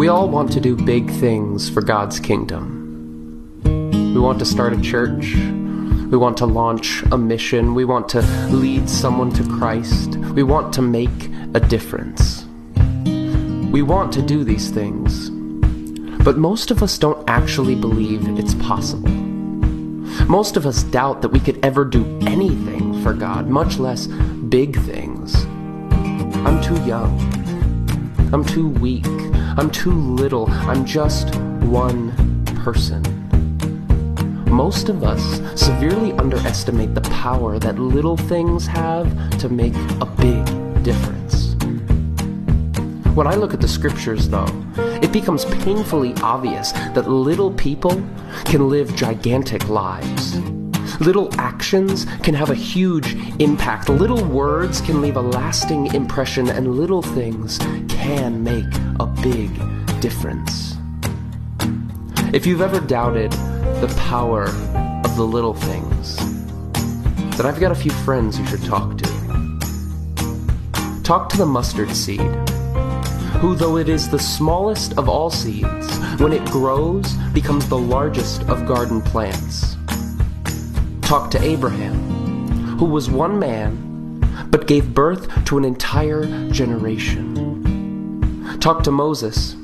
We all want to do big things for God's kingdom. We want to start a church. We want to launch a mission. We want to lead someone to Christ. We want to make a difference. We want to do these things. But most of us don't actually believe it's possible. Most of us doubt that we could ever do anything for God, much less big things. I'm too young. I'm too weak. I'm too little. I'm just one person. Most of us severely underestimate the power that little things have to make a big difference. When I look at the scriptures, though, it becomes painfully obvious that little people can live gigantic lives. Little actions can have a huge impact. Little words can leave a lasting impression, and little things can make a big difference. If you've ever doubted the power of the little things, then I've got a few friends you should talk to. Talk to the mustard seed, who, though it is the smallest of all seeds, when it grows, becomes the largest of garden plants. Talk to Abraham, who was one man but gave birth to an entire generation. Talk to Moses,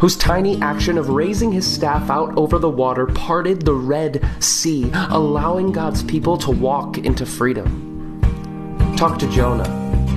whose tiny action of raising his staff out over the water parted the Red Sea, allowing God's people to walk into freedom. Talk to Jonah,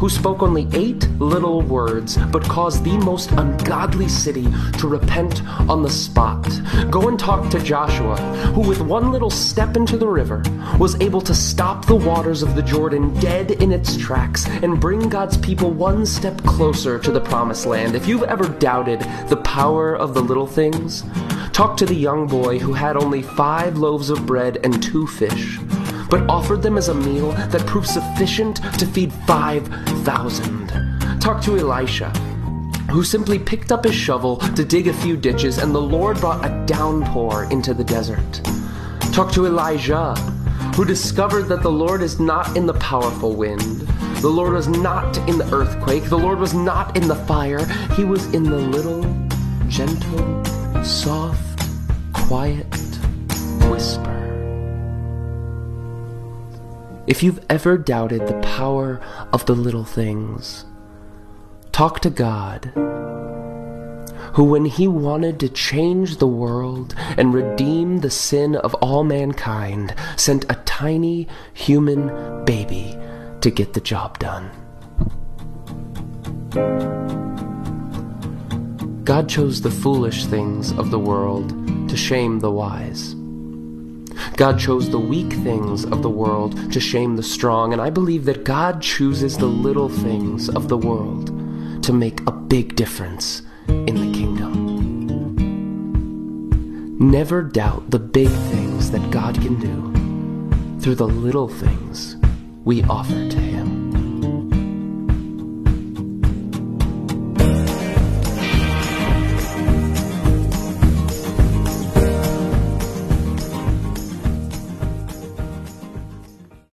who spoke only eight little words but caused the most ungodly city to repent on the spot. Go and talk to Joshua, who with one little step into the river was able to stop the waters of the Jordan dead in its tracks and bring God's people one step closer to the promised land. If you've ever doubted the power of the little things, talk to the young boy who had only five loaves of bread and two fish but offered them as a meal that proved sufficient to feed 5,000. Talk to Elisha, who simply picked up his shovel to dig a few ditches, and the Lord brought a downpour into the desert. Talk to Elijah, who discovered that the Lord is not in the powerful wind. The Lord was not in the earthquake. The Lord was not in the fire. He was in the little, gentle, soft, quiet whisper. If you've ever doubted the power of the little things, talk to God, who, when He wanted to change the world and redeem the sin of all mankind, sent a tiny human baby to get the job done. God chose the foolish things of the world to shame the wise. God chose the weak things of the world to shame the strong, and I believe that God chooses the little things of the world to make a big difference in the kingdom. Never doubt the big things that God can do through the little things we offer to Him.